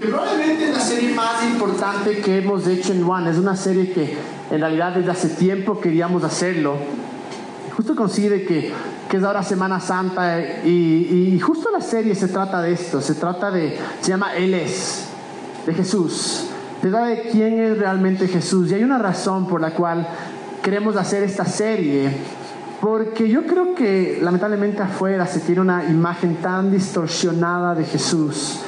probablemente es la serie más importante que hemos hecho en One. Es una serie que en realidad desde hace tiempo queríamos hacerlo. Justo coincide que, que es ahora Semana Santa y, y, justo la serie se trata de esto. Se trata de, se llama Él es, de Jesús. Se trata de quién es realmente Jesús. Y hay una razón por la cual queremos hacer esta serie. Porque yo creo que lamentablemente afuera se tiene una imagen tan distorsionada de Jesús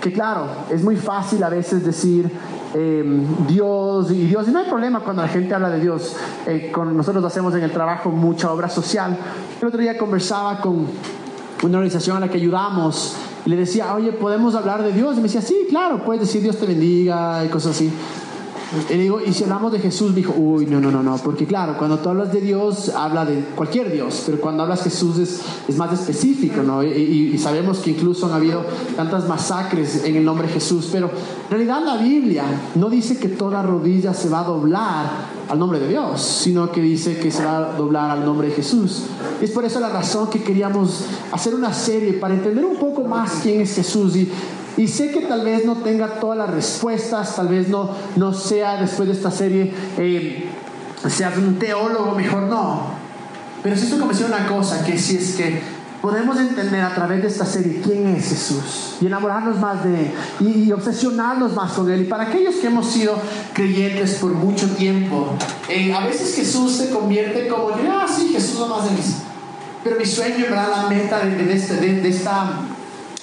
que claro, es muy fácil a veces decir em, Dios y Dios, y no hay problema cuando la gente habla de Dios. Eh, con, nosotros hacemos en el trabajo mucha obra social. El otro día conversaba con una organización a la que ayudamos y le decía, oye, ¿podemos hablar de Dios? Y me decía, sí, claro, puedes decir Dios te bendiga y cosas así. Y digo, y si hablamos de Jesús, dijo, uy, no, no, no, no, porque claro, cuando tú hablas de Dios, habla de cualquier Dios, pero cuando hablas de Jesús es, es más específico, ¿no? Y, y, sabemos que incluso han habido tantas masacres en el nombre de Jesús, pero en realidad la Biblia no dice que toda rodilla se va a doblar al nombre de Dios, sino que dice que se va a doblar al nombre de Jesús. Es por eso la razón que queríamos hacer una serie para entender un poco más quién es Jesús y y sé que tal vez no tenga todas las respuestas, tal vez no, no sea después de esta serie, eh, sea un teólogo, mejor no. Pero sí estoy convencido de una cosa, que si es que podemos entender a través de esta serie quién es Jesús y enamorarnos más de Él y, obsesionarnos más con Él. Y para aquellos que hemos sido creyentes por mucho tiempo, eh, a veces Jesús se convierte como, ah, sí, Jesús no más de mí. Pero mi sueño, ¿verdad? La meta de, de, este, de, de esta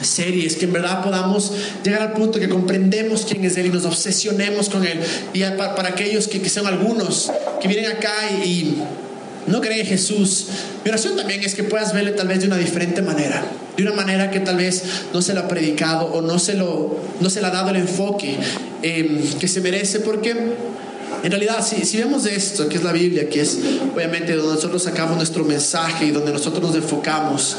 series, que en verdad podamos llegar al punto que comprendemos quién es Él y nos obsesionemos con Él. Y para, aquellos que, que, son algunos que vienen acá y, no creen en Jesús, mi oración también es que puedas verle tal vez de una diferente manera, de una manera que tal vez no se lo ha predicado o no se, lo, no se le ha dado el enfoque em, que se merece, porque en realidad, si, si, vemos esto, que es la Biblia, que es obviamente donde nosotros sacamos nuestro mensaje y donde nosotros nos enfocamos,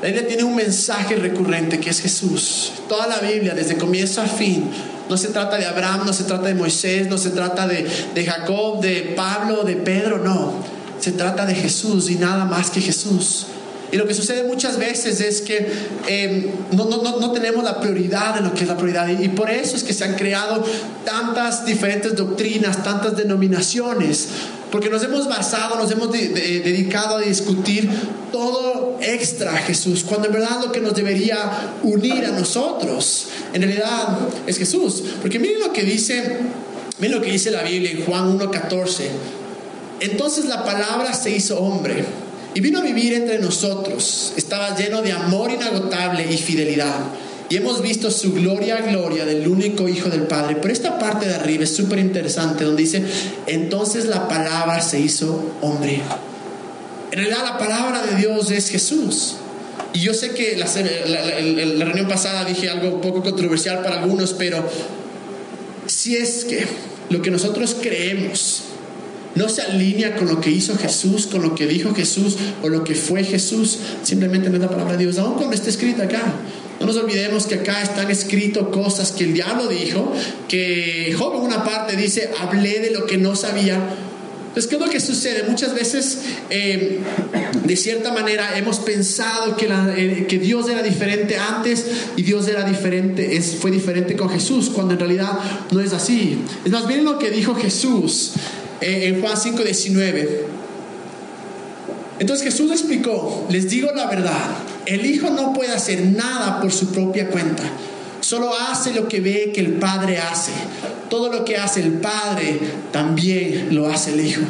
la Biblia tiene un mensaje recurrente que es Jesús. Toda la Biblia, desde comienzo a fin, no se trata de Abraham, no se trata de Moisés, no se trata de, de Jacob, de Pablo, de Pedro, no. Se trata de Jesús y nada más que Jesús. Y lo que sucede muchas veces es que em, no, no, no, tenemos la prioridad de lo que es la prioridad. Y, por eso es que se han creado tantas diferentes doctrinas, tantas denominaciones. Porque nos hemos basado, nos hemos dedicado a discutir todo extra Jesús, cuando en verdad lo que nos debería unir a nosotros, en realidad es Jesús. Porque miren lo que dice, miren lo que dice la Biblia en Juan 1.14. Entonces la palabra se hizo hombre y vino a vivir entre nosotros. Estaba lleno de amor inagotable y fidelidad. Y hemos visto su gloria, gloria del único Hijo del Padre. Pero esta parte de arriba es súper interesante, donde dice, entonces la palabra se hizo hombre. En realidad la palabra de Dios es Jesús. Y yo sé que la, la, reunión pasada dije algo poco controversial para algunos, pero si es que lo que nosotros creemos no se alinea con lo que hizo Jesús, con lo que dijo Jesús o lo que fue Jesús, simplemente no es la palabra de Dios, aún cuando está escrita acá. No nos olvidemos que acá están escritas cosas que el diablo dijo, que Job en una parte dice, hablé de lo que no sabía. Entonces, ¿qué es lo que sucede? Muchas veces, eh, de cierta manera, hemos pensado que, eh, que, Dios era diferente antes y Dios era diferente, fue diferente con Jesús, cuando en realidad no es así. Es más bien lo que dijo Jesús eh, en Juan 5, 19. Entonces Jesús explicó, les digo la verdad, el Hijo no puede hacer nada por su propia cuenta, solo hace lo que ve que el Padre hace. Todo lo que hace el Padre también lo hace el Hijo.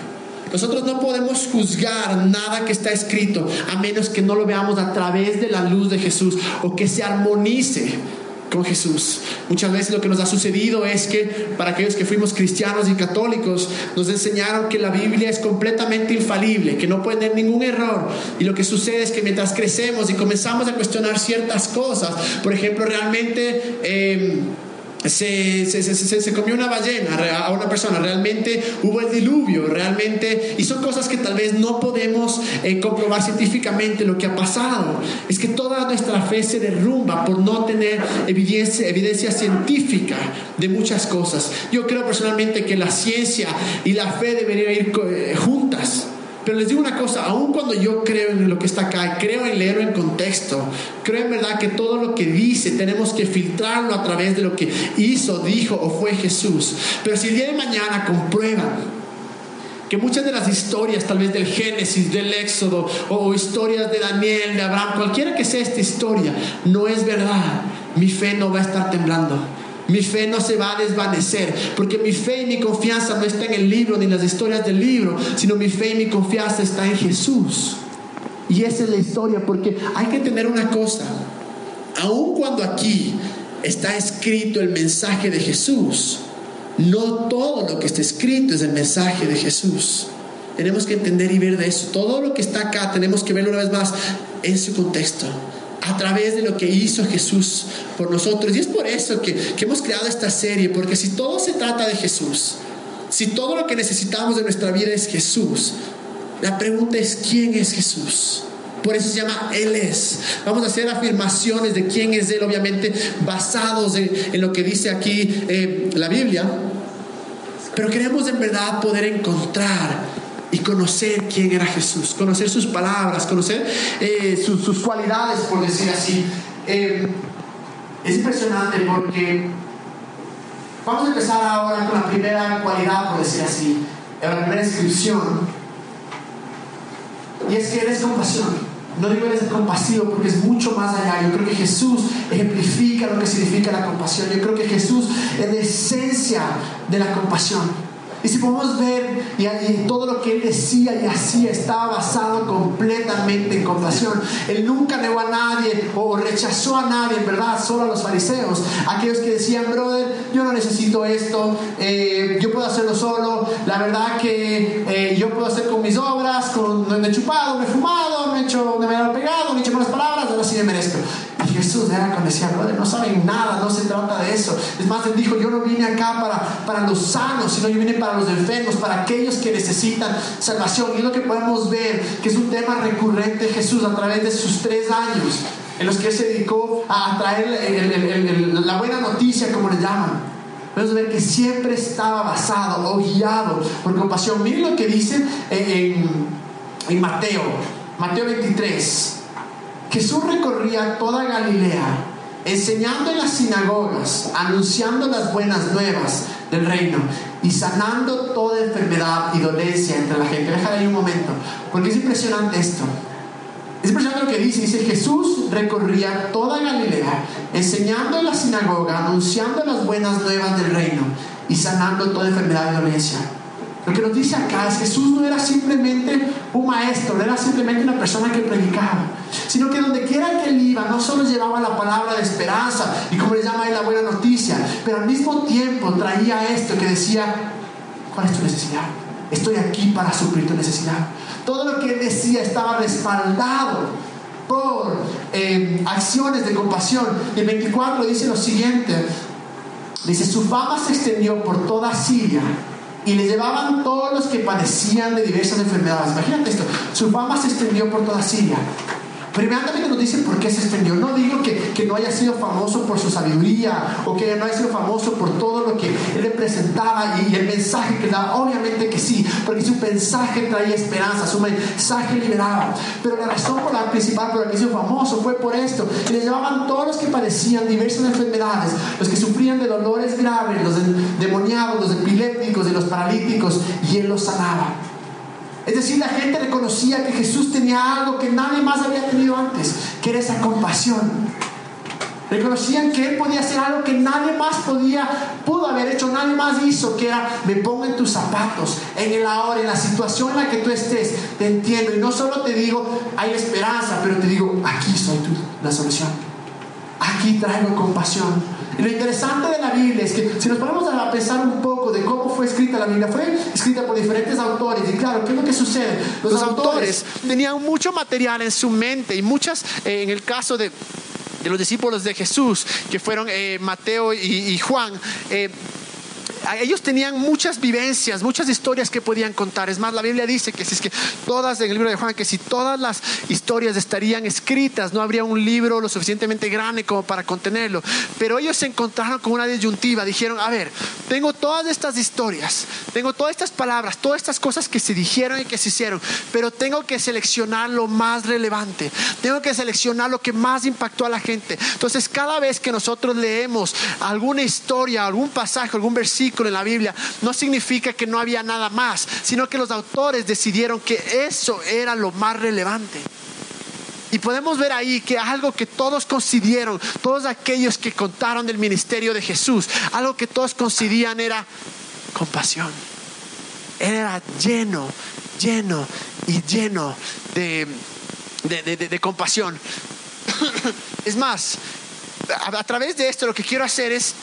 Nosotros no podemos juzgar nada que está escrito a menos que no lo veamos a través de la luz de Jesús o que se armonice con Jesús. Muchas veces lo que nos ha sucedido es que para aquellos que fuimos cristianos y católicos nos enseñaron que la Biblia es completamente infalible, que no puede tener ningún error. Y lo que sucede es que mientras crecemos y comenzamos a cuestionar ciertas cosas, por ejemplo, realmente... Eh, se, se, se, se, comió una ballena a una persona, realmente hubo el diluvio, realmente, y son cosas que tal vez no podemos eh, comprobar científicamente lo que ha pasado. Es que toda nuestra fe se derrumba por no tener evidencia, evidencia científica de muchas cosas. Yo creo personalmente que la ciencia y la fe deberían ir eh, juntas. Pero les digo una cosa, aun cuando yo creo en lo que está acá, creo en leerlo en contexto, creo en verdad que todo lo que dice tenemos que filtrarlo a través de lo que hizo, dijo o fue Jesús. Pero si el día de mañana comprueban que muchas de las historias, tal vez del Génesis, del Éxodo, o historias de Daniel, de Abraham, cualquiera que sea esta historia, no es verdad, mi fe no va a estar temblando. Mi fe no se va a desvanecer, porque mi fe y mi confianza no está en el libro ni en las historias del libro, sino mi fe y mi confianza está en Jesús. Y esa es la historia, porque hay que tener una cosa, aun cuando aquí está escrito el mensaje de Jesús, no todo lo que está escrito es el mensaje de Jesús. Tenemos que entender y ver de eso. Todo lo que está acá tenemos que verlo una vez más en su contexto a través de lo que hizo Jesús por nosotros. Y es por eso que, hemos creado esta serie, porque si todo se trata de Jesús, si todo lo que necesitamos de nuestra vida es Jesús, la pregunta es, ¿quién es Jesús? Por eso se llama Él es. Vamos a hacer afirmaciones de quién es Él, obviamente basados en, en lo que dice aquí eh, la Biblia. Pero queremos en verdad poder encontrar y conocer quién era Jesús, conocer sus palabras, conocer eh, sus, sus, cualidades, por decir así. Eh, es impresionante porque vamos a empezar ahora con la primera cualidad, por decir así, la primera inscripción, y es que Él es compasión. No digo Él es compasivo porque es mucho más allá. Yo creo que Jesús ejemplifica lo que significa la compasión. Yo creo que Jesús es la esencia de la compasión. Y si podemos ver, y, todo lo que él decía y hacía estaba basado completamente en compasión. Él nunca negó a nadie o rechazó a nadie, en verdad, solo a los fariseos. Aquellos que decían, brother, yo no necesito esto, eh, yo puedo hacerlo solo. La verdad que eh, yo puedo hacer con mis obras, con, me he chupado, me he fumado, me he hecho, me he pegado, me he hecho malas palabras, ahora sí me merezco. Jesús era cuando decía, no saben nada, no se trata de eso. Es más, él dijo, yo no vine acá para, para los sanos, sino yo vine para los enfermos, para aquellos que necesitan salvación. Y es lo que podemos ver, que es un tema recurrente de Jesús a través de sus tres años, en los que él se dedicó a traer la buena noticia, como le llaman. Podemos ver que siempre estaba basado o guiado por compasión. Miren lo que dice en, en Mateo, Mateo 23. Jesús recorría toda Galilea, enseñando en las sinagogas, anunciando las buenas nuevas del reino y sanando toda enfermedad y dolencia entre la gente. Déjame ahí un momento, porque es impresionante esto. Es impresionante lo que dice. Dice, Jesús recorría toda Galilea, enseñando en la sinagoga, anunciando las buenas nuevas del reino y sanando toda enfermedad y dolencia. Lo que nos dice acá es que Jesús no era simplemente un maestro, no era simplemente una persona que predicaba, sino que donde quiera que él iba, no solo llevaba la palabra de esperanza y como le llama ahí la buena noticia, pero al mismo tiempo traía esto que decía, ¿cuál es tu necesidad? Estoy aquí para suplir tu necesidad. Todo lo que él decía estaba respaldado por eh, acciones de compasión. El 24 dice lo siguiente, dice, su fama se extendió por toda Siria y le llevaban todos los que padecían de diversas enfermedades. Imagínate esto, su fama se extendió por toda Siria. Primeramente nos dice por qué se extendió. No digo que, que, no haya sido famoso por su sabiduría o que no haya sido famoso por todo lo que él representaba y, el mensaje que daba. Obviamente que sí, porque su mensaje traía esperanza, su mensaje liberaba. Pero la razón por la principal por la que hizo famoso fue por esto. Y le llevaban todos los que padecían diversas enfermedades, los que sufrían de dolores graves, los demoniados, los epilépticos, de los paralíticos, y él los sanaba. Es decir, la gente reconocía que Jesús tenía algo que nadie más había tenido antes, que era esa compasión. Reconocían que Él podía hacer algo que nadie más podía, pudo haber hecho, nadie más hizo, que era, me pongo en tus zapatos, en el ahora, en la situación en la que tú estés, te entiendo. Y no solo te digo, hay esperanza, pero te digo, aquí soy tú, la solución. Aquí traigo compasión. Y lo interesante de la Biblia es que si nos ponemos a pensar un poco de cómo fue escrita la Biblia, fue escrita por diferentes autores. Y claro, ¿qué es lo que sucede? Los, autores, tenían mucho material en su mente y muchas, eh, en el caso de de los discípulos de Jesús, que fueron eh, Mateo y, Juan, eh, ellos tenían muchas vivencias, muchas historias que podían contar. Es más, la Biblia dice que si es que todas, en el libro de Juan, que si todas las historias estarían escritas, no habría un libro lo suficientemente grande como para contenerlo. Pero ellos se encontraron con una disyuntiva. Dijeron, a ver, tengo todas estas historias, tengo todas estas palabras, todas estas cosas que se dijeron y que se hicieron, pero tengo que seleccionar lo más relevante. Tengo que seleccionar lo que más impactó a la gente. Entonces, cada vez que nosotros leemos alguna historia, algún pasaje, algún versículo en la Biblia, no significa que no había nada más, sino que los autores decidieron que eso era lo más relevante. Y podemos ver ahí que algo que todos coincidieron, todos aquellos que contaron del ministerio de Jesús, algo que todos coincidían era compasión. Era lleno, lleno y lleno de, de, compasión. es más, a, través de esto lo que quiero hacer es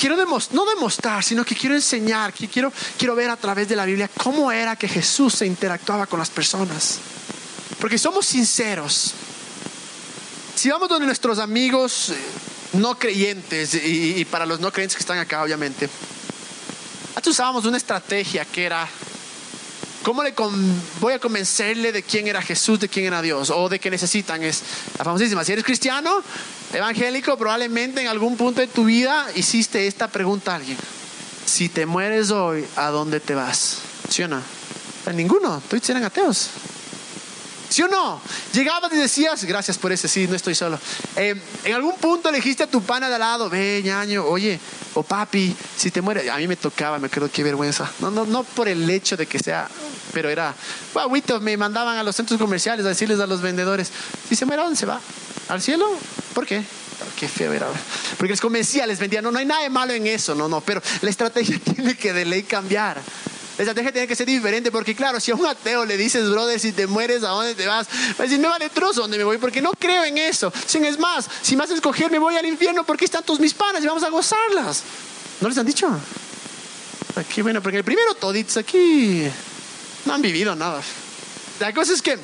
quiero no demostrar, sino que quiero enseñar, que quiero, quiero ver a través de la Biblia cómo era que Jesús se interactuaba con las personas. Porque somos sinceros. Si vamos donde nuestros amigos eh, no creyentes, y, para los no creyentes que están acá, obviamente, antes usábamos una estrategia que era, ¿cómo le voy a convencerle de quién era Jesús, de quién era Dios, o de qué necesitan? Es la famosísima, si eres cristiano, evangélico, probablemente en algún punto de tu vida hiciste esta pregunta a alguien. Si te mueres hoy, ¿a dónde te vas? ¿Sí o no? ninguno, todos eran ateos. ¿Sí o no? Llegabas y decías, gracias por ese, sí, no estoy solo. Eh, en algún punto elegiste a tu pana de al lado, ve, ñaño, oye, o papi, si te mueres. A mí me tocaba, me creo qué vergüenza. No, no, no por el hecho de que sea, pero era, guauito, me mandaban a los centros comerciales a decirles a los vendedores, si se muere, ¿a dónde se va? ¿Al cielo? ¿Por qué? qué feo era. Porque les convencía, les vendía, no, no hay nada de malo en eso, no, no, pero la estrategia tiene que de ley cambiar. La estrategia tiene que ser diferente porque, claro, si a un ateo le dices, brother, si te mueres, ¿a dónde te vas? Va a decir, me vale trozo dónde me voy porque no creo en eso. Sin es más, si me haces escoger, me voy al infierno porque están todos mis panas y vamos a gozarlas. ¿No les han dicho? Aquí, bueno, porque el primero toditos aquí no han vivido nada. La cosa es que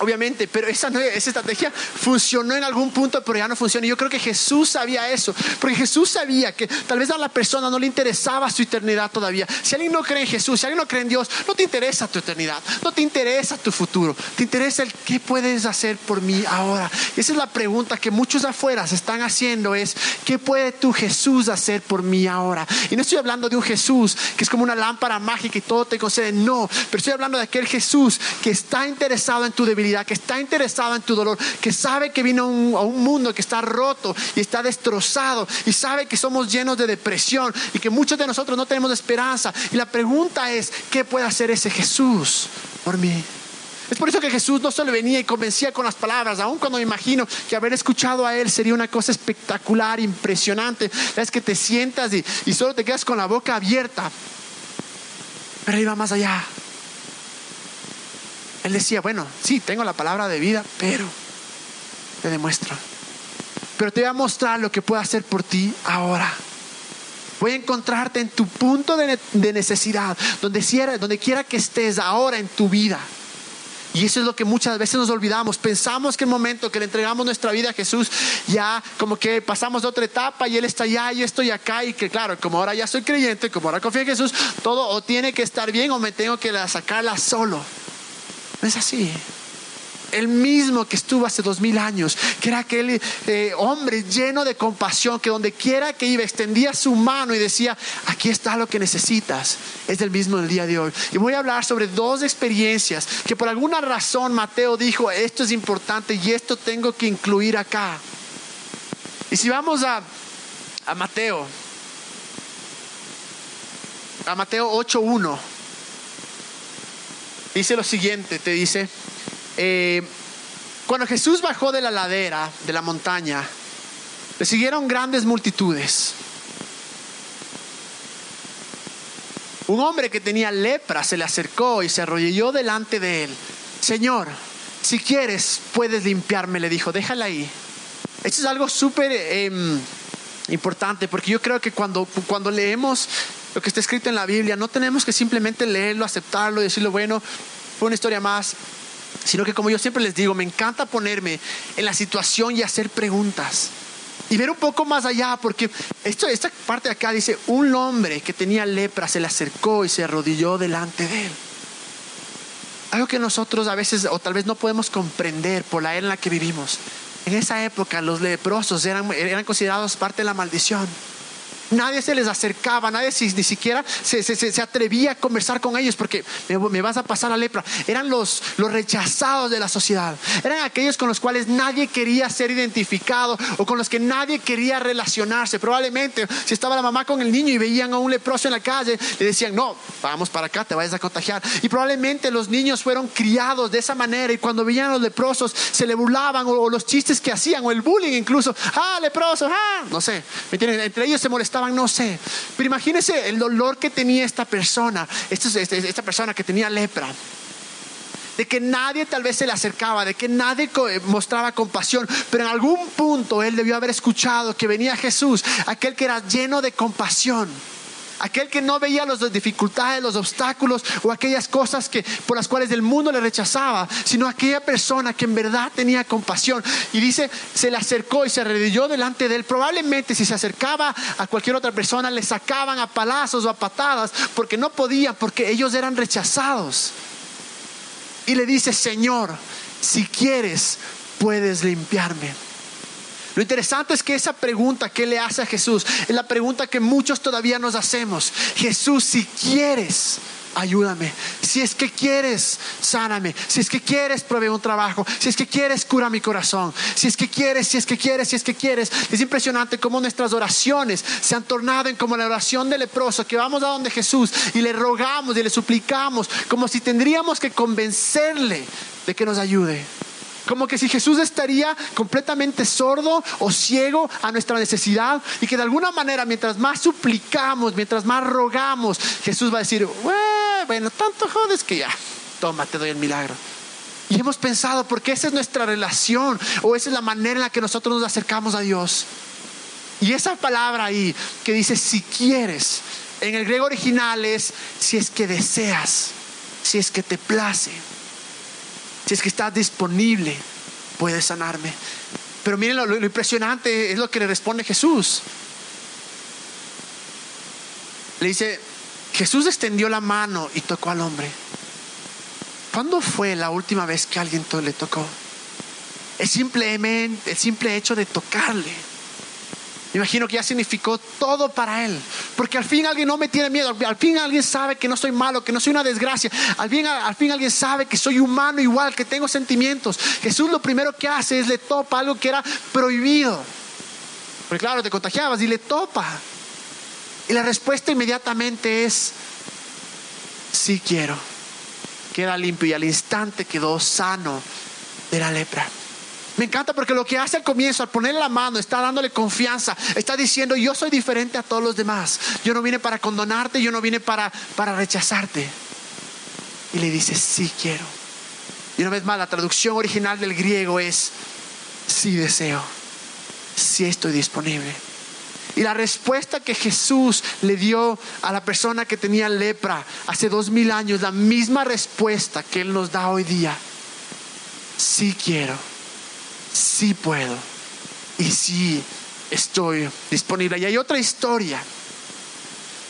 Obviamente, pero esa, esa estrategia funcionó en algún punto, pero ya no funciona. Y yo creo que Jesús sabía eso, porque Jesús sabía que tal vez a la persona no le interesaba su eternidad todavía. Si alguien no cree en Jesús, si alguien no cree en Dios, no te interesa tu eternidad, no te interesa tu futuro, te interesa el qué puedes hacer por mí ahora. Y esa es la pregunta que muchos afuera se están haciendo, es ¿qué puede tu Jesús hacer por mí ahora? Y no estoy hablando de un Jesús que es como una lámpara mágica y todo te concede, no, pero estoy hablando de aquel Jesús que está interesado en tu debilidad que está interesado en tu dolor, que sabe que vino a un, mundo que está roto y está destrozado y sabe que somos llenos de depresión y que muchos de nosotros no tenemos esperanza. Y la pregunta es, ¿qué puede hacer ese Jesús por mí? Es por eso que Jesús no solo venía y convencía con las palabras, aun cuando me imagino que haber escuchado a Él sería una cosa espectacular, impresionante. Es que te sientas y, y solo te quedas con la boca abierta. Pero iba más allá. Él decía, bueno, sí, tengo la palabra de vida, pero te demuestro. Pero te voy a mostrar lo que puedo hacer por ti ahora. Voy a encontrarte en tu punto de, necesidad, donde quiera, donde quiera que estés ahora en tu vida. Y eso es lo que muchas veces nos olvidamos. Pensamos que el momento que le entregamos nuestra vida a Jesús, ya como que pasamos de otra etapa y Él está allá y yo estoy acá. Y que claro, como ahora ya soy creyente, como ahora confío en Jesús, todo o tiene que estar bien o me tengo que sacarla solo. No es así. El mismo que estuvo hace dos mil años, que era aquel eh, hombre lleno de compasión, que donde quiera que iba extendía su mano y decía, aquí está lo que necesitas, es el mismo del día de hoy. Y voy a hablar sobre dos experiencias que por alguna razón Mateo dijo, esto es importante y esto tengo que incluir acá. Y si vamos a, a Mateo, a Mateo 8.1 dice lo siguiente, te dice, eh, cuando Jesús bajó de la ladera, de la montaña, le siguieron grandes multitudes. Un hombre que tenía lepra se le acercó y se arrodilló delante de él. Señor, si quieres, puedes limpiarme, le dijo, déjala ahí. Esto es algo súper em, importante porque yo creo que cuando, cuando leemos lo que está escrito en la Biblia, no tenemos que simplemente leerlo, aceptarlo y decirlo, bueno, fue una historia más, sino que como yo siempre les digo, me encanta ponerme en la situación y hacer preguntas. y ver un poco más allá, porque esto, esta parte de acá dice, un hombre que tenía lepra se le acercó y se arrodilló delante de él. Algo que nosotros a veces o tal vez no podemos comprender por la era en la que vivimos. En esa época los leprosos eran, eran considerados parte de la maldición. Nadie se les acercaba, nadie ni siquiera se, atrevía a conversar con ellos porque me, vas a pasar la lepra. Eran los, los rechazados de la sociedad. Eran aquellos con los cuales nadie quería ser identificado o con los que nadie quería relacionarse. Probablemente si estaba la mamá con el niño y veían a un leproso en la calle, le decían, no, vamos para acá, te vayas a contagiar. Y probablemente los niños fueron criados de esa manera y cuando veían a los leprosos se le burlaban o, los chistes que hacían o el bullying incluso. Ah, leproso, ah, no sé. Entre ellos se molestaban no sé. Pero imagínense el dolor que tenía esta persona, esta, este, esta persona que tenía lepra de que nadie tal vez se le acercaba, de que nadie eh, mostraba compasión, pero en algún punto él debió haber escuchado que venía Jesús, aquel que era lleno de compasión aquel que no veía las dificultades, los obstáculos o aquellas cosas que, por las cuales el mundo le rechazaba, sino aquella persona que en verdad tenía compasión. Y dice, se le acercó y se arrodilló delante de él. Probablemente si se acercaba a cualquier otra persona, le sacaban a palazos o a patadas porque no podían, porque ellos eran rechazados. Y le dice, Señor, si quieres, puedes limpiarme. Lo interesante es que esa pregunta que le hace a Jesús es la pregunta que muchos todavía nos hacemos. Jesús, si quieres, ayúdame. Si es que quieres, sáname. Si es que quieres, provee un trabajo. Si es que quieres, cura mi corazón. Si es que quieres, si es que quieres, si es que quieres. Es impresionante cómo nuestras oraciones se han tornado en como la oración del leproso, que vamos a donde Jesús y le rogamos y le suplicamos, como si tendríamos que convencerle de que nos ayude. Como que si Jesús estaría completamente sordo o ciego a nuestra necesidad y que de alguna manera mientras más suplicamos, mientras más rogamos, Jesús va a decir, bueno, tanto jodes que ya, toma, te doy el milagro. Y hemos pensado, porque esa es nuestra relación o esa es la manera en la que nosotros nos acercamos a Dios. Y esa palabra ahí que dice si quieres, en el griego original es si es que deseas, si es que te place. Si es que estás disponible, puedes sanarme. Pero miren lo, impresionante es lo que le responde Jesús. Le dice, Jesús extendió la mano y tocó al hombre. ¿Cuándo fue la última vez que alguien le tocó? Es simplemente el simple hecho de tocarle imagino que ya significó todo para él. Porque al fin alguien no me tiene miedo. Al fin alguien sabe que no soy malo, que no soy una desgracia. Al fin, al fin alguien sabe que soy humano igual, que tengo sentimientos. Jesús lo primero que hace es le topa algo que era prohibido. Porque claro, te contagiabas y le topa. Y la respuesta inmediatamente es, sí quiero. Queda limpio y al instante quedó sano de la lepra. Me encanta porque lo que hace al comienzo, al ponerle la mano, está dándole confianza, está diciendo, yo soy diferente a todos los demás. Yo no vine para condonarte, yo no vine para, para rechazarte. Y le dice, sí quiero. Y una vez más, la traducción original del griego es, sí deseo, sí estoy disponible. Y la respuesta que Jesús le dio a la persona que tenía lepra hace dos mil años, la misma respuesta que Él nos da hoy día. Sí quiero sí puedo y sí estoy disponible. Y hay otra historia,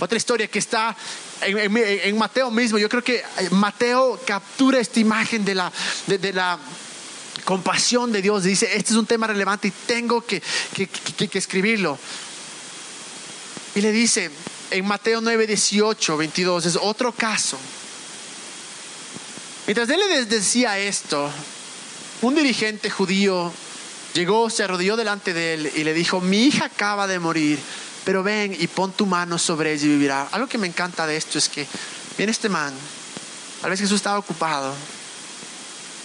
otra historia que está en, Mateo mismo. Yo creo que Mateo captura esta imagen de la, de, la compasión de Dios. Dice, este es un tema relevante y tengo que, que, escribirlo. Y le dice en Mateo 9, 18, 22, es otro caso. Mientras él le decía esto, un dirigente judío llegó, se arrodilló delante de él y le dijo, mi hija acaba de morir, pero ven y pon tu mano sobre ella y vivirá. Algo que me encanta de esto es que viene este man, tal vez Jesús estaba ocupado,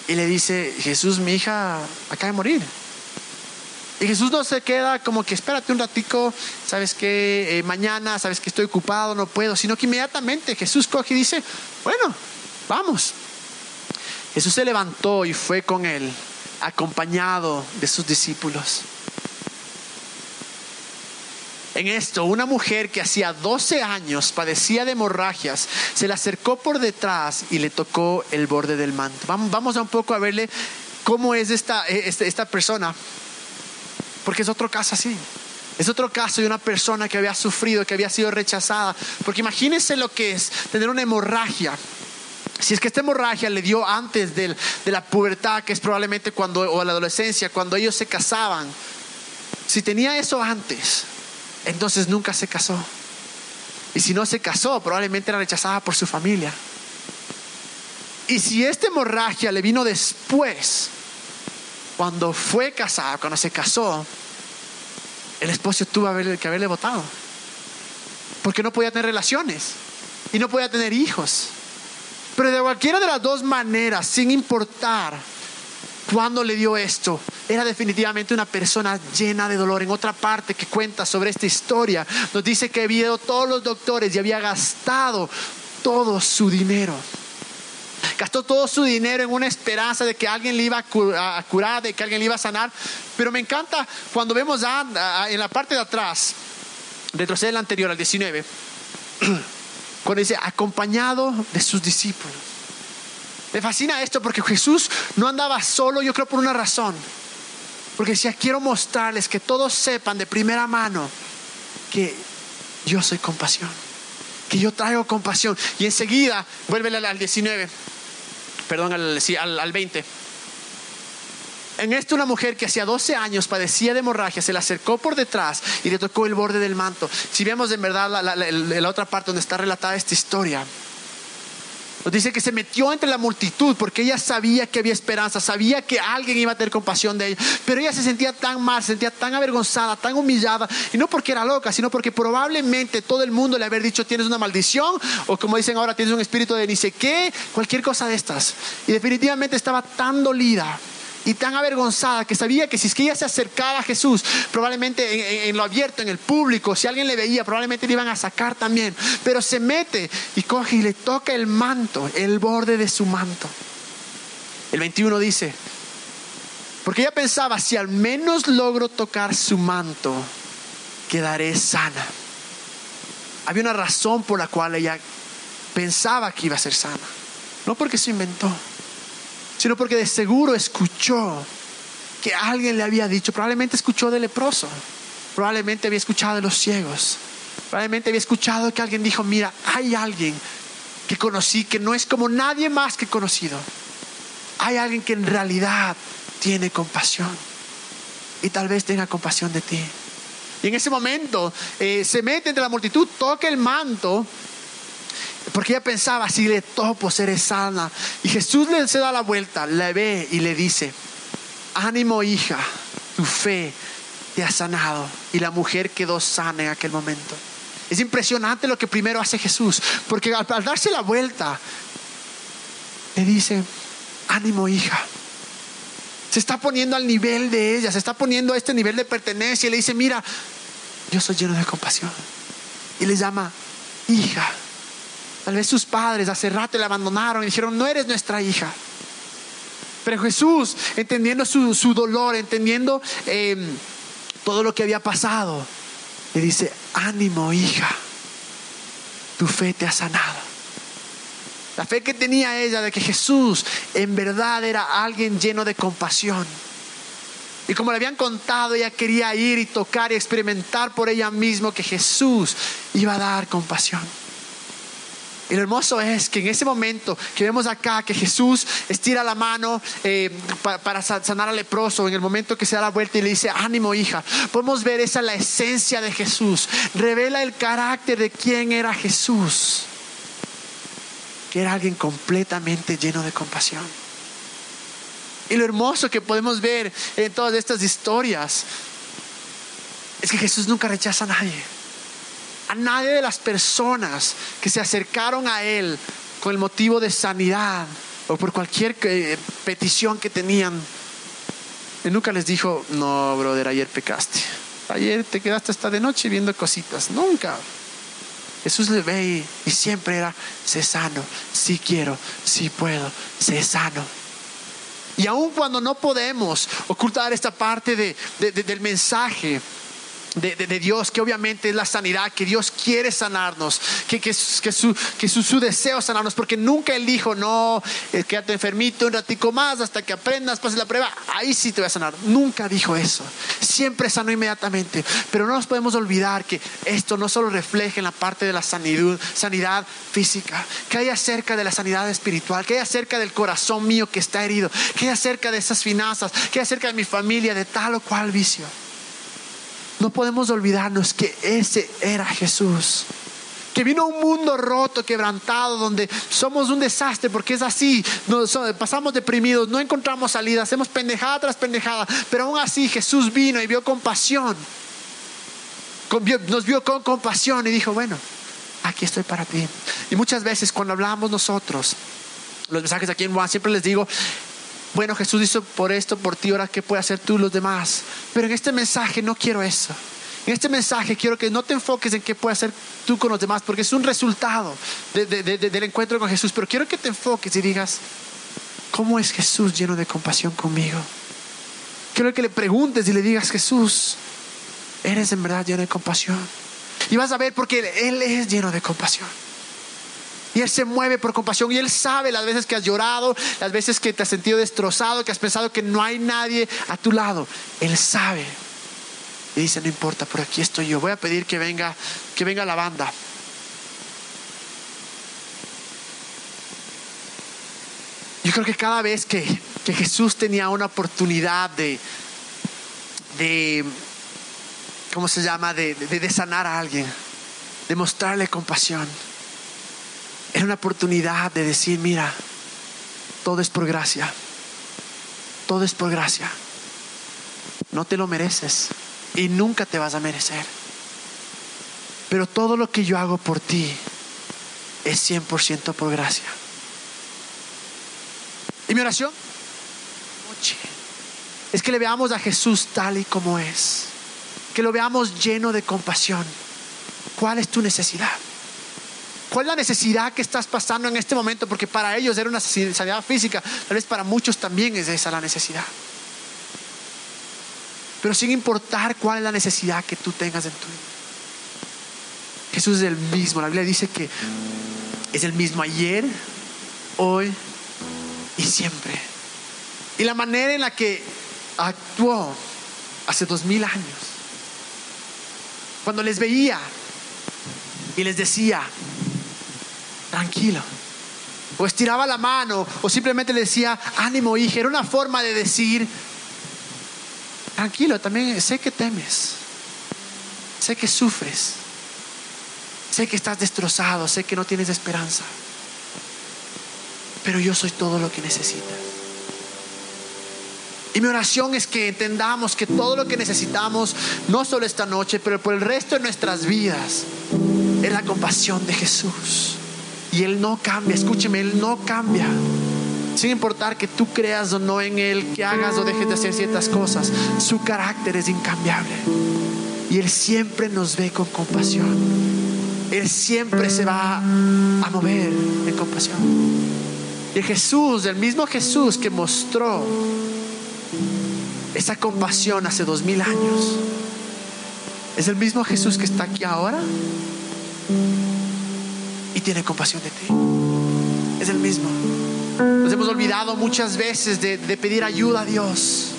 y le dice, Jesús, mi hija acaba de morir. Y Jesús no se queda como que espérate un ratico, sabes que eh, mañana, sabes que estoy ocupado, no puedo, sino que inmediatamente Jesús coge y dice, bueno, vamos. Jesús se levantó y fue con él, acompañado de sus discípulos. En esto, una mujer que hacía 12 años padecía de hemorragias, se le acercó por detrás y le tocó el borde del manto. Vamos, a un poco a verle cómo es esta, esta, esta persona. porque es otro caso así. Es otro caso de una persona que había sufrido, que había sido rechazada. Porque imagínense lo que es tener una hemorragia. Si es que esta hemorragia le dio antes de la pubertad, que es probablemente cuando, o la adolescencia, cuando ellos se casaban. Si tenía eso antes, entonces nunca se casó. Y si no se casó, probablemente era rechazada por su familia. Y si esta hemorragia le vino después, cuando fue casada, cuando se casó, el esposo tuvo que haberle votado. Porque no podía tener relaciones y no podía tener hijos. Pero de cualquiera de las dos maneras, sin importar cuándo le dio esto, era definitivamente una persona llena de dolor. En otra parte que cuenta sobre esta historia, nos dice que había ido todos los doctores y había gastado todo su dinero. Gastó todo su dinero en una esperanza de que alguien le iba a curar, de que alguien le iba a sanar. Pero me encanta cuando vemos en la parte de atrás, retrocede el anterior, al 19, cuando dice, acompañado de sus discípulos. Me fascina esto porque Jesús no andaba solo, yo creo por una razón. Porque decía, quiero mostrarles que todos sepan de primera mano que yo soy compasión, que yo traigo compasión. Y enseguida, vuélvele al 19 perdón, al, al, 20. En esto una mujer que hacía 12 años padecía de hemorragia se le acercó por detrás y le tocó el borde del manto. Si vemos en verdad la, otra parte donde está relatada esta historia, nos dice que se metió entre la multitud porque ella sabía que había esperanza, sabía que alguien iba a tener compasión de ella, pero ella se sentía tan mal, se sentía tan avergonzada, tan humillada, y no porque era loca, sino porque probablemente todo el mundo le había dicho tienes una maldición, o como dicen ahora tienes un espíritu de ni sé qué, cualquier cosa de estas. Y definitivamente estaba tan dolida y tan avergonzada que sabía que si es que ella se acercaba a Jesús, probablemente en, lo abierto, en el público, si alguien le veía, probablemente le iban a sacar también. Pero se mete y coge y le toca el manto, el borde de su manto. El 21 dice, porque ella pensaba, si al menos logro tocar su manto, quedaré sana. Había una razón por la cual ella pensaba que iba a ser sana, no porque se inventó sino porque de seguro escuchó que alguien le había dicho, probablemente escuchó del leproso, probablemente había escuchado de los ciegos, probablemente había escuchado que alguien dijo, mira, hay alguien que conocí que no es como nadie más que conocido. Hay alguien que en realidad tiene compasión y tal vez tenga compasión de ti. Y en ese momento eh, se mete entre la multitud, toca el manto porque ella pensaba, si le topo, seré sana. Y Jesús le se da la vuelta, la ve y le dice, ánimo hija, tu fe te ha sanado. Y la mujer quedó sana en aquel momento. Es impresionante lo que primero hace Jesús, porque al, darse la vuelta, le dice, ánimo hija. Se está poniendo al nivel de ella, se está poniendo a este nivel de pertenencia y le dice, mira, yo soy lleno de compasión. Y le llama, hija. Tal vez sus padres hace rato le abandonaron y dijeron, no eres nuestra hija. Pero Jesús, entendiendo su, dolor, entendiendo em, todo lo que había pasado, le dice, ánimo hija, tu fe te ha sanado. La fe que tenía ella de que Jesús en verdad era alguien lleno de compasión. Y como le habían contado, ella quería ir y tocar y experimentar por ella misma que Jesús iba a dar compasión. Y lo hermoso es que en ese momento que vemos acá que Jesús estira la mano eh, para, sanar al leproso, en el momento que se da la vuelta y le dice, ánimo hija, podemos ver esa la esencia de Jesús. Revela el carácter de quién era Jesús. Que era alguien completamente lleno de compasión. Y lo hermoso que podemos ver en todas estas historias es que Jesús nunca rechaza a nadie a nadie de las personas que se acercaron a Él con el motivo de sanidad o por cualquier eh, petición que tenían. Él nunca les dijo, no, brother, ayer pecaste. Ayer te quedaste hasta de noche viendo cositas. Nunca. Jesús le ve y, siempre era, sé sano, si quiero, si puedo, sé sano. Y aun cuando no podemos ocultar esta parte del mensaje, de, de, Dios, que obviamente es la sanidad, que Dios quiere sanarnos, que, que, que, su, que su, deseo sanarnos, porque nunca Él dijo, no, eh, quédate enfermito un ratico más hasta que aprendas, pases la prueba, ahí sí te voy a sanar. Nunca dijo eso, siempre sanó inmediatamente, pero no nos podemos olvidar que esto no solo refleja en la parte de la sanidad, sanidad física, que hay acerca de la sanidad espiritual, que hay acerca del corazón mío que está herido, que hay acerca de esas finanzas, que hay acerca de mi familia, de tal o cual vicio. No podemos olvidarnos que ese era Jesús. Que vino un mundo roto, quebrantado, donde somos un desastre, porque es así. Nos, pasamos deprimidos, no encontramos salida, hacemos pendejada tras pendejada. Pero aún así Jesús vino y vio compasión. Nos vio con compasión y dijo, bueno, aquí estoy para ti. Y muchas veces cuando hablamos nosotros, los mensajes aquí en Juan, siempre les digo, bueno, Jesús hizo por esto, por ti, ahora qué puede hacer tú los demás. Pero en este mensaje no quiero eso. En este mensaje quiero que no te enfoques en qué puede hacer tú con los demás, porque es un resultado del encuentro con Jesús. Pero quiero que te enfoques y digas, ¿cómo es Jesús lleno de compasión conmigo? Quiero que le preguntes y le digas, Jesús, ¿eres en verdad lleno de compasión? Y vas a ver porque Él es lleno de compasión. Y Él se mueve por compasión y Él sabe las veces que has llorado, las veces que te has sentido destrozado, que has pensado que no hay nadie a tu lado. Él sabe. Y dice, no importa, por aquí estoy yo. Voy a pedir que venga, que venga la banda. Yo creo que cada vez que, que Jesús tenía una oportunidad de, de ¿cómo se llama? De, de, de sanar a alguien, de mostrarle compasión era una oportunidad de decir, mira, todo es por gracia. Todo es por gracia. No te lo mereces y nunca te vas a merecer. Pero todo lo que yo hago por ti es 100% por gracia. Y mi oración es que le veamos a Jesús tal y como es. Que lo veamos lleno de compasión. ¿Cuál es tu necesidad? ¿Cuál es la necesidad que estás pasando en este momento? Porque para ellos era una necesidad física, tal vez para muchos también es esa la necesidad. Pero sin importar cuál es la necesidad que tú tengas en tu vida. Jesús es el mismo. La Biblia dice que es el mismo ayer, hoy y siempre. Y la manera en la que actuó hace dos mil años, cuando les veía y les decía, tranquilo. O estiraba la mano, o simplemente le decía, ánimo, hija. Era una forma de decir, tranquilo, también sé que temes, sé que sufres, sé que estás destrozado, sé que no tienes esperanza, pero yo soy todo lo que necesitas. Y mi oración es que entendamos que todo lo que necesitamos, no solo esta noche, pero por el resto de nuestras vidas, es la compasión de Jesús. Y Él no cambia, escúcheme, Él no cambia. Sin importar que tú creas o no en Él, que hagas o dejes de hacer ciertas cosas, su carácter es incambiable. Y Él siempre nos ve con compasión. Él siempre se va a mover en compasión. Y Jesús, el mismo Jesús que mostró esa compasión hace dos mil años, es el mismo Jesús que está aquí ahora tiene compasión de ti. Es el mismo. Nos hemos olvidado muchas veces de, pedir ayuda a Dios.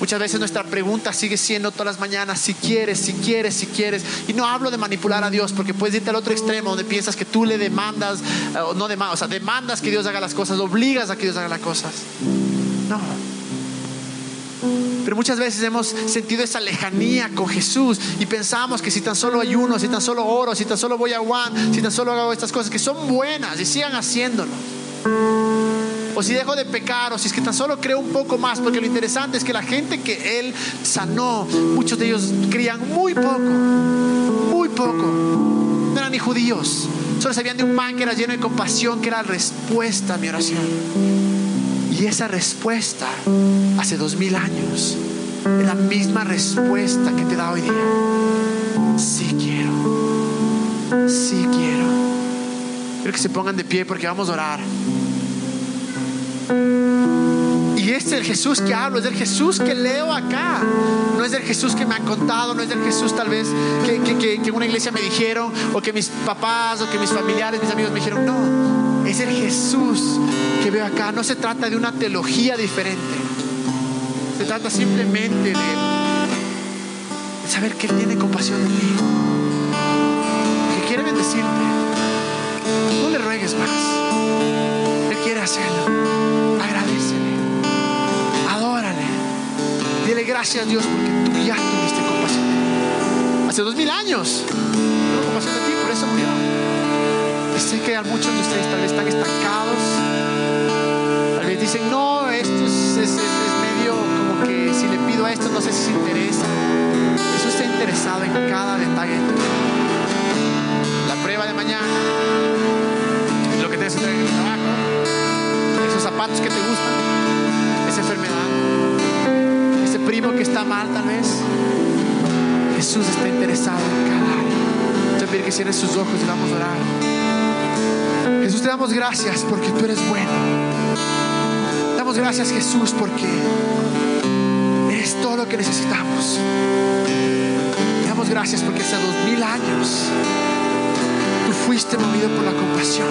Muchas veces nuestra pregunta sigue siendo todas las mañanas, si quieres, si quieres, si quieres. Y no hablo de manipular a Dios, porque puedes irte al otro extremo donde piensas que tú le demandas, eh, o no demandas, o sea, demandas que Dios haga las cosas, obligas a que Dios haga las cosas. No. Pero muchas veces hemos sentido esa lejanía con Jesús y pensamos que si tan solo ayuno, si tan solo oro, si tan solo voy a Juan, si tan solo hago estas cosas que son buenas y sigan haciéndolo. O si dejo de pecar, o si es que tan solo creo un poco más, porque lo interesante es que la gente que Él sanó, muchos de ellos creían muy poco, muy poco. No eran ni judíos, solo sabían de un pan que era lleno de compasión, que era respuesta a mi oración. Y esa respuesta hace dos mil años es la misma respuesta que te da hoy día. Sí quiero, sí quiero. Quiero que se pongan de pie porque vamos a orar. Y este es el Jesús que hablo, es el Jesús que leo acá. No es el Jesús que me han contado, no es el Jesús tal vez que, que, que, una iglesia me dijeron, o que mis papás, o que mis familiares, mis amigos me dijeron. No, es el Jesús que veo acá. No se trata de una teología diferente. Se trata simplemente de, saber que Él tiene compasión de ti. Que quiere bendecirte. No le ruegues más. Él quiere hacerlo. Dile gracias a Dios porque tú ya tuviste compasión. Hace dos mil años tuvo compasión de sé que muchos de ustedes tal vez están estancados. Tal vez dicen, no, esto es, medio como que si le pido a esto no sé si se interesa. Eso está interesado en cada detalle. La prueba de mañana, lo que tienes que hacer en el trabajo, esos zapatos que te gustan, esa enfermedad primo que está mal tal vez. Jesús está interesado en cada área. Pedir que cierres sus ojos y vamos a orar. Jesús, te damos gracias porque tú eres bueno. Damos gracias Jesús porque eres todo lo que necesitamos. Damos gracias porque hace dos mil años tú fuiste movido por la compasión.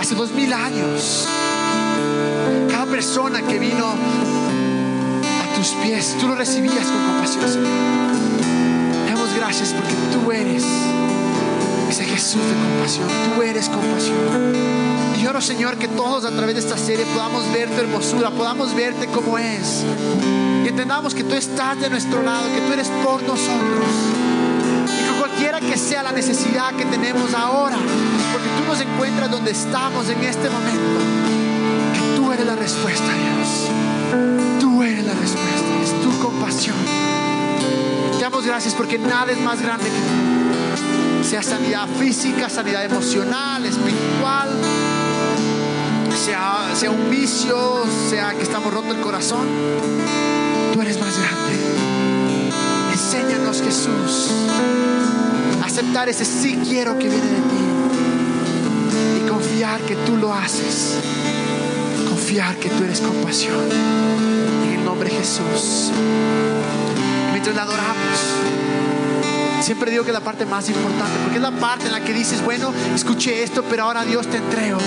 Hace dos mil años cada persona que vino tus pies, tú lo recibías con compasión. Damos gracias porque tú eres Jesús de compasión, tú eres compasión. Y oro, Señor, que todos a través de esta serie podamos ver tu hermosura, podamos verte como es. Y entendamos que tú estás de nuestro lado, que tú eres por nosotros. Y que cualquiera que sea la necesidad que tenemos ahora, porque tú nos encuentras donde estamos en este momento, que tú eres la respuesta, Dios. Tú eres la respuesta compasión. Te damos gracias porque nada es más grande que tú. Sea sanidad física, sanidad emocional, espiritual, sea, sea un vicio, sea que estamos roto el corazón. Tú eres más grande. Enséñanos, Jesús, aceptar ese sí quiero que viene de ti y confiar que tú lo haces. Confiar que tú eres compasión nombre Jesús. Mientras la adoramos, siempre digo que es la parte más importante, porque es la parte en la que dices, bueno, escuché esto, pero ahora Dios te entrego.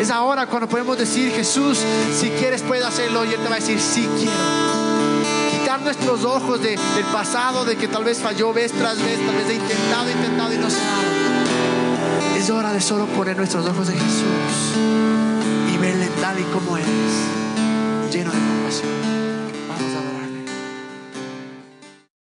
Es ahora cuando podemos decir, Jesús, si quieres puedes hacerlo, y Él te va a decir, sí quiero. Quitar nuestros ojos del pasado, de que tal vez falló vez tras vez, tal vez he intentado, intentado y no se ha Es hora de solo poner nuestros ojos en Jesús y verle tal y como es